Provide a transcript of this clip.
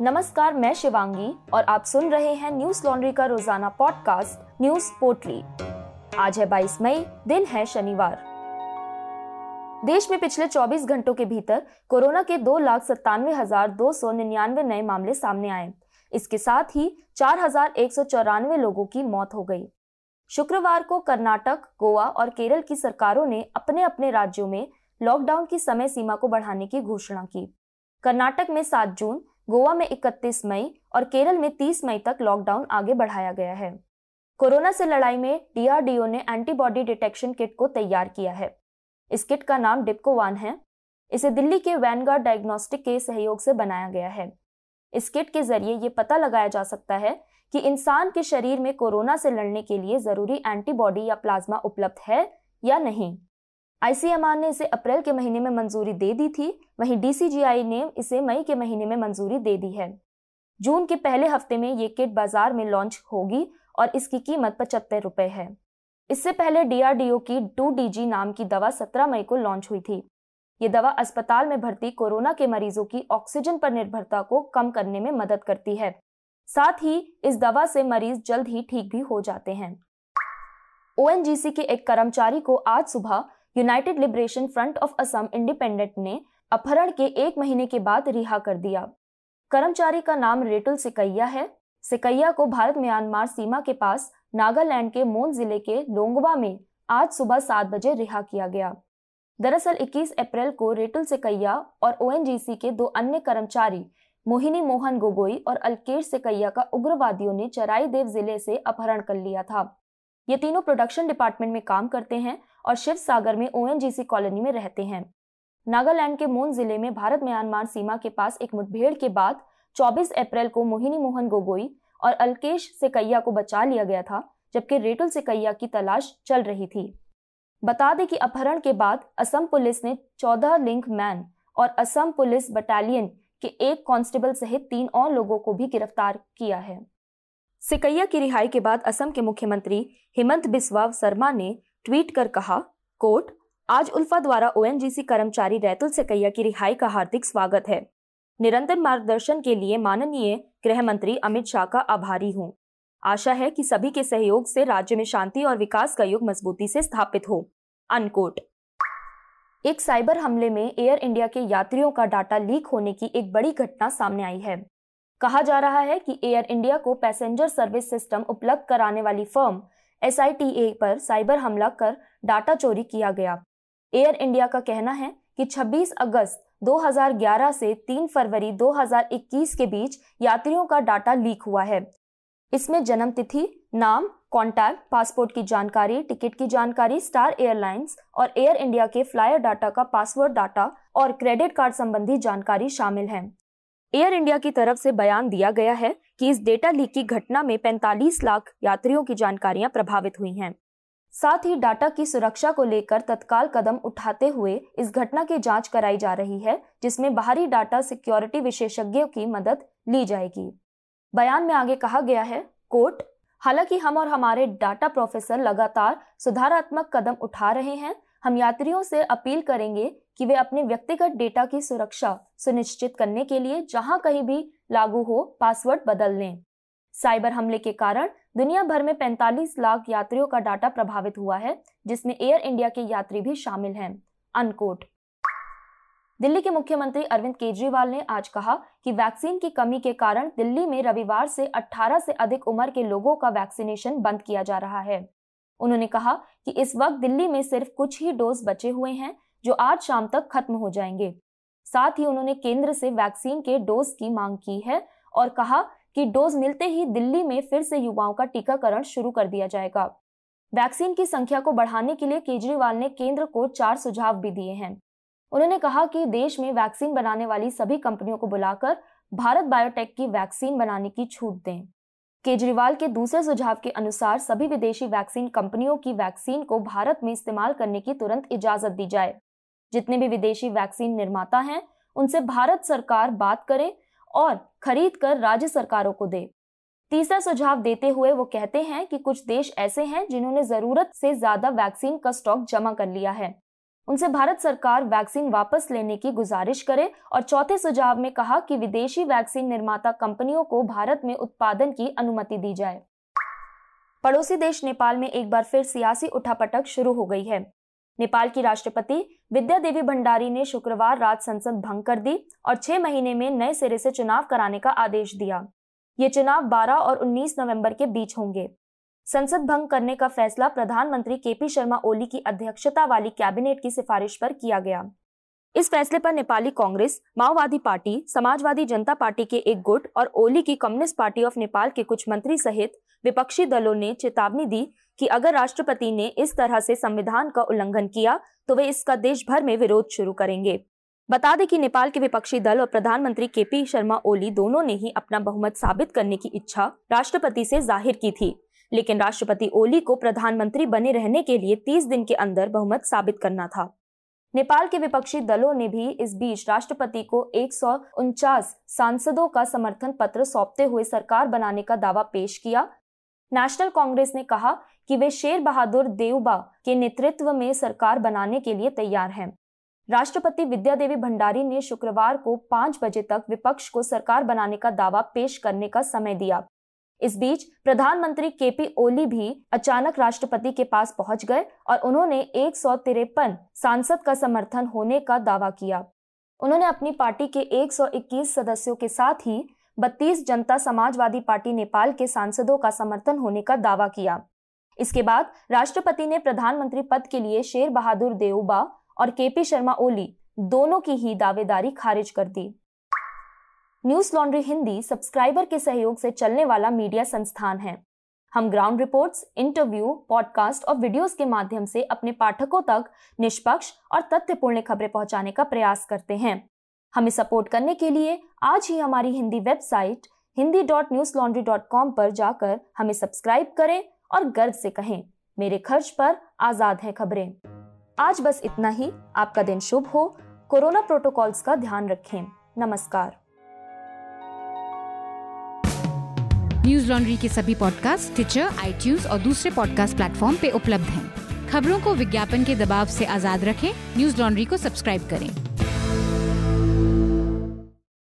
नमस्कार, मैं शिवांगी और आप सुन रहे हैं न्यूज़ लॉन्ड्री का रोज़ाना पॉडकास्ट, न्यूज़ पोर्टली। आज है 22 मई, दिन है शनिवार। देश में पिछले 24 घंटों के भीतर कोरोना के दो लाख सत्तानवे हज़ार दो सौ निन्यानवे नए मामले सामने आए। इसके साथ ही चार हज़ार एक सौ चौरानवे लोगों की मौत हो गई। शुक्रवार को कर्नाटक, गोवा और केरल की सरकारों ने अपने अपने राज्यों में लॉकडाउन की समय सीमा को बढ़ाने की घोषणा की। कर्नाटक में 7 जून गोवा में 31 मई और केरल में 30 मई तक लॉकडाउन आगे बढ़ाया गया है। कोरोना से लड़ाई में डीआरडीओ ने एंटीबॉडी डिटेक्शन किट को तैयार किया है। इस किट का नाम डिप्को वन है। इसे दिल्ली के वैनगार्ड डायग्नोस्टिक के सहयोग से बनाया गया है। इस किट के ज़रिए ये पता लगाया जा सकता है कि इंसान के शरीर में कोरोना से लड़ने के लिए ज़रूरी एंटीबॉडी या प्लाज्मा उपलब्ध है या नहीं। आईसीएमआर ने इसे अप्रैल के महीने में मंजूरी दे दी थी। वहीं डीसीजीआई ने इसे मई के महीने में मंजूरी दे दी है। जून के पहले हफ़्ते में ये किट बाज़ार में लॉन्च होगी और इसकी कीमत पचहत्तर रुपए है। इससे पहले डीआरडीओ की टू डीजी नाम की दवा 17 मई को लॉन्च हुई थी। ये दवा अस्पताल में भर्ती कोरोना के मरीजों की ऑक्सीजन पर निर्भरता को कम करने में मदद करती है। साथ ही इस दवा से मरीज़ जल्द ही ठीक भी हो जाते हैं। ओएनजीसी के एक कर्मचारी को आज सुबह United Liberation Front of Assam independent ने अपहरण के एक महीने के बाद रिहा कर दिया। कर्मचारी का नाम रेटुल सिकैया है। सिकैया को भारत म्यांमार सीमा के पास नागालैंड के मोन ज़िले के लोंगवा में आज सुबह सात बजे रिहा किया गया। दरअसल 21 अप्रैल को रेटुल सिकैया और ओएनजीसी के दो अन्य कर्मचारी मोहिनी मोहन गोगोई और अलकेश सिकैया का उग्रवादियों ने चराई देव ज़िले से अपहरण कर लिया था। ये तीनों प्रोडक्शन डिपार्टमेंट में काम करते हैं और शिव सागर में ओएनजीसी कॉलोनी में रहते हैं। नागालैंड के मोन ज़िले में भारत म्यांमार सीमा के पास एक मुठभेड़ के बाद 24 अप्रैल को मोहिनी मोहन गोगोई और अल्केश सिकैया को बचा लिया गया था, जबकि रेटुल सिकैया की तलाश चल रही थी। बता दें कि अपहरण के बाद असम पुलिस ने 14 लिंक मैन और असम पुलिस बटालियन के एक कांस्टेबल सहित तीन और लोगों को भी गिरफ़्तार किया है। सिकैया की रिहाई के बाद असम के मुख्यमंत्री हेमंत बिस्वा शर्मा ने ट्वीट कर कहा, कोर्ट, आज उल्फा द्वारा ओएनजीसी कर्मचारी रैतुल सिकैया की रिहाई का हार्दिक स्वागत है। निरंतर मार्गदर्शन के लिए माननीय गृह मंत्री अमित शाह का आभारी हूँ। आशा है कि सभी के सहयोग से राज्य में शांति और विकास का युग मजबूती से स्थापित हो। अनकोट। एक साइबर हमले में एयर इंडिया के यात्रियों का डाटा लीक होने की एक बड़ी घटना सामने आई है। कहा जा रहा है कि एयर इंडिया को पैसेंजर सर्विस सिस्टम उपलब्ध कराने वाली फर्म एस पर साइबर हमला कर डाटा चोरी किया गया। एयर इंडिया का कहना है कि 26 अगस्त 2011 से 3 फरवरी 2021 के बीच यात्रियों का डाटा लीक हुआ है। इसमें जन्म तिथि नाम, कॉन्टैक्ट, पासपोर्ट की जानकारी, टिकट की जानकारी, स्टार एयरलाइंस और एयर इंडिया के फ्लायर डाटा का पासवर्ड डाटा और क्रेडिट कार्ड संबंधी जानकारी शामिल है। एयर इंडिया की तरफ़ से बयान दिया गया है कि इस डेटा लीक की घटना में 45 लाख यात्रियों की जानकारियाँ प्रभावित हुई हैं। साथ ही डाटा की सुरक्षा को लेकर तत्काल कदम उठाते हुए इस घटना की जाँच कराई जा रही है, जिसमें बाहरी डाटा सिक्योरिटी विशेषज्ञों की मदद ली जाएगी। बयान में आगे कहा गया है, कोर्ट, हालाँकि हम और हमारे डाटा प्रोफेसर लगातार सुधारात्मक कदम उठा रहे हैं, हम यात्रियों से अपील करेंगे कि वे अपने व्यक्तिगत डेटा की सुरक्षा सुनिश्चित करने के लिए जहाँ कहीं भी लागू हो पासवर्ड बदल लें। साइबर हमले के कारण दुनिया भर में 45 लाख यात्रियों का डाटा प्रभावित हुआ है, जिसमें एयर इंडिया के यात्री भी शामिल हैं। अनकोट। दिल्ली के मुख्यमंत्री अरविंद केजरीवाल ने आज कहा कि वैक्सीन की कमी के कारण दिल्ली में रविवार से 18 से अधिक उम्र के लोगों का वैक्सीनेशन बंद किया जा रहा है। उन्होंने कहा कि इस वक्त दिल्ली में सिर्फ़ कुछ ही डोज बचे हुए हैं जो आज शाम तक खत्म हो जाएँगे। साथ ही उन्होंने केंद्र से वैक्सीन के डोज की मांग की है और कहा कि डोज मिलते ही दिल्ली में फिर से युवाओं का टीकाकरण शुरू कर दिया जाएगा। वैक्सीन की संख्या को बढ़ाने के लिए केजरीवाल ने केंद्र को चार सुझाव भी दिए हैं। उन्होंने कहा कि देश में वैक्सीन बनाने वाली सभी कंपनियों को बुलाकर भारत बायोटेक की वैक्सीन बनाने की छूट दें। केजरीवाल के दूसरे सुझाव के अनुसार सभी विदेशी वैक्सीन कंपनियों की वैक्सीन को भारत में इस्तेमाल करने की तुरंत इजाज़त दी जाए। जितने भी विदेशी वैक्सीन निर्माता हैं, उनसे भारत सरकार बात करे और खरीद कर राज्य सरकारों को दे। तीसरा सुझाव देते हुए वो कहते हैं कि कुछ देश ऐसे हैं जिन्होंने ज़रूरत से ज़्यादा वैक्सीन का स्टॉक जमा कर लिया है। उनसे भारत सरकार वैक्सीन वापस लेने की गुजारिश करे और चौथे सुझाव में कहा कि विदेशी वैक्सीन निर्माता कंपनियों को भारत में उत्पादन की अनुमति दी जाए। पड़ोसी देश नेपाल में एक बार फिर सियासी उठापटक शुरू हो गई है। नेपाल की राष्ट्रपति विद्या देवी भंडारी ने शुक्रवार रात संसद भंग कर दी और छह महीने में नए सिरे से चुनाव कराने का आदेश दिया। ये चुनाव 12 और 19 नवंबर के बीच होंगे। संसद भंग करने का फैसला प्रधानमंत्री केपी शर्मा ओली की अध्यक्षता वाली कैबिनेट की सिफारिश पर किया गया। इस फैसले पर नेपाली कांग्रेस, माओवादी पार्टी, समाजवादी जनता पार्टी के एक गुट और ओली की कम्युनिस्ट पार्टी ऑफ़ नेपाल के कुछ मंत्री सहित विपक्षी दलों ने चेतावनी दी कि अगर राष्ट्रपति ने इस तरह से संविधान का उल्लंघन किया तो वे इसका देश भर में विरोध शुरू करेंगे। बता दें कि नेपाल के विपक्षी दल और प्रधानमंत्री केपी शर्मा ओली दोनों ने ही अपना बहुमत साबित करने की इच्छा राष्ट्रपति से ज़ाहिर की थी। लेकिन राष्ट्रपति ओली को प्रधानमंत्री बने रहने के लिए 30 दिन के अंदर बहुमत साबित करना था। नेपाल के विपक्षी दलों ने भी इस बीच राष्ट्रपति को एक सौ उनचास सांसदों का समर्थन पत्र सौंपते हुए सरकार बनाने का दावा पेश किया नेशनल कांग्रेस ने कहा कि वे शेर बहादुर देवबा के नेतृत्व में सरकार बनाने के लिए तैयार हैं। राष्ट्रपति विद्या देवी भंडारी ने शुक्रवार को पाँच बजे तक विपक्ष को सरकार बनाने का दावा पेश करने का समय दिया। इस बीच प्रधानमंत्री केपी ओली भी अचानक राष्ट्रपति के पास पहुँच गए और उन्होंने एक सौ तिरपन सांसद का समर्थन होने का दावा किया। उन्होंने अपनी पार्टी के 121 सदस्यों के साथ ही 32 जनता समाजवादी पार्टी नेपाल के सांसदों का समर्थन होने का दावा किया। इसके बाद राष्ट्रपति ने प्रधानमंत्री पद के लिए शेर बहादुर देउबा और केपी शर्मा ओली दोनों की ही दावेदारी खारिज कर दी। न्यूज़ लॉन्ड्री हिंदी सब्सक्राइबर के सहयोग से चलने वाला मीडिया संस्थान है। हम ग्राउंड रिपोर्ट्स, इंटरव्यू पॉडकास्ट और वीडियोस के माध्यम से अपने पाठकों तक निष्पक्ष और तथ्यपूर्ण खबरें पहुँचाने का प्रयास करते हैं। हमें सपोर्ट करने के लिए आज ही हमारी Hindi website Hindi dot Newslaundry dot com पर जाकर हमें सब्सक्राइब करें और गर्व से कहें, मेरे खर्च पर आज़ाद है खबरें। आज बस इतना ही। आपका दिन शुभ हो। कोरोना प्रोटोकॉल्स का ध्यान रखें। नमस्कार। न्यूज़ लॉन्ड्री के सभी पॉडकास्ट ट्विटर आई और दूसरे पॉडकास्ट प्लेटफॉर्म पे उपलब्ध हैं। खबरों को विज्ञापन के दबाव से आज़ाद रखें। न्यूज़ लॉन्ड्री को सब्सक्राइब करें।